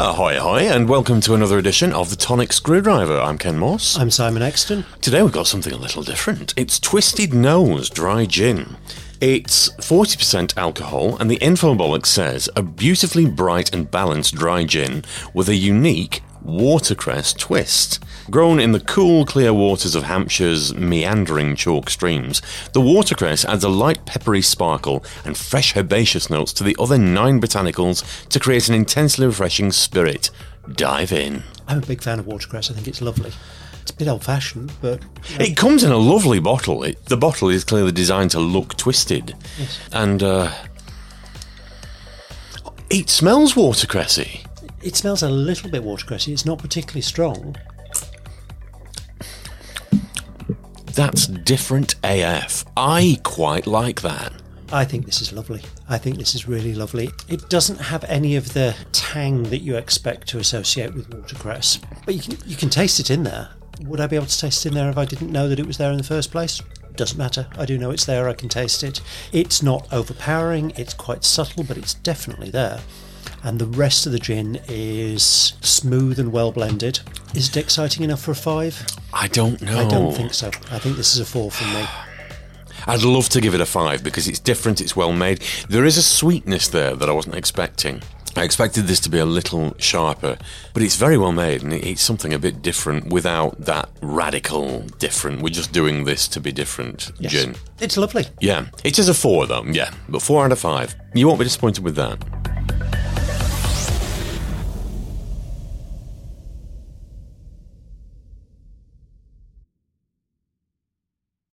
Uh, ahoy, ahoy, and welcome to another edition of the Tonic Screwdriver. I'm Ken Moss. I'm Simon Exton. Today we've got something a little different. It's Twisted Nose Dry Gin. It's 40% alcohol, and the infobolic says a beautifully bright and balanced dry gin with a unique watercress twist. Grown in the cool, clear waters of Hampshire's meandering chalk streams, the watercress adds a light peppery sparkle and fresh herbaceous notes to the other nine botanicals to create an intensely refreshing spirit. Dive in. I'm a big fan of watercress. I think it's lovely. It's a bit old fashioned, but It comes in a lovely bottle. It, the bottle is clearly designed to look twisted. And, uh. It smells watercressy. It smells a little bit watercressy. It's not particularly strong. That's different AF. I quite like that. I think this is lovely. I think this is really lovely. It doesn't have any of the tang that you expect to associate with watercress, but you can you can taste it in there. Would I be able to taste it in there if I didn't know that it was there in the first place? Doesn't matter. I do know it's there. I can taste it. It's not overpowering. It's quite subtle, but it's definitely there. And the rest of the gin is smooth and well blended. Is it exciting enough for a five? I don't know. I don't think so. I think this is a four from me. I'd love to give it a five because it's different, it's well made. There is a sweetness there that I wasn't expecting. I expected this to be a little sharper, but it's very well made and it- it's something a bit different without that radical different. We're just doing this to be different Yes. gin. It's lovely. Yeah, it is a four though, yeah, but four out of five. You won't be disappointed with that.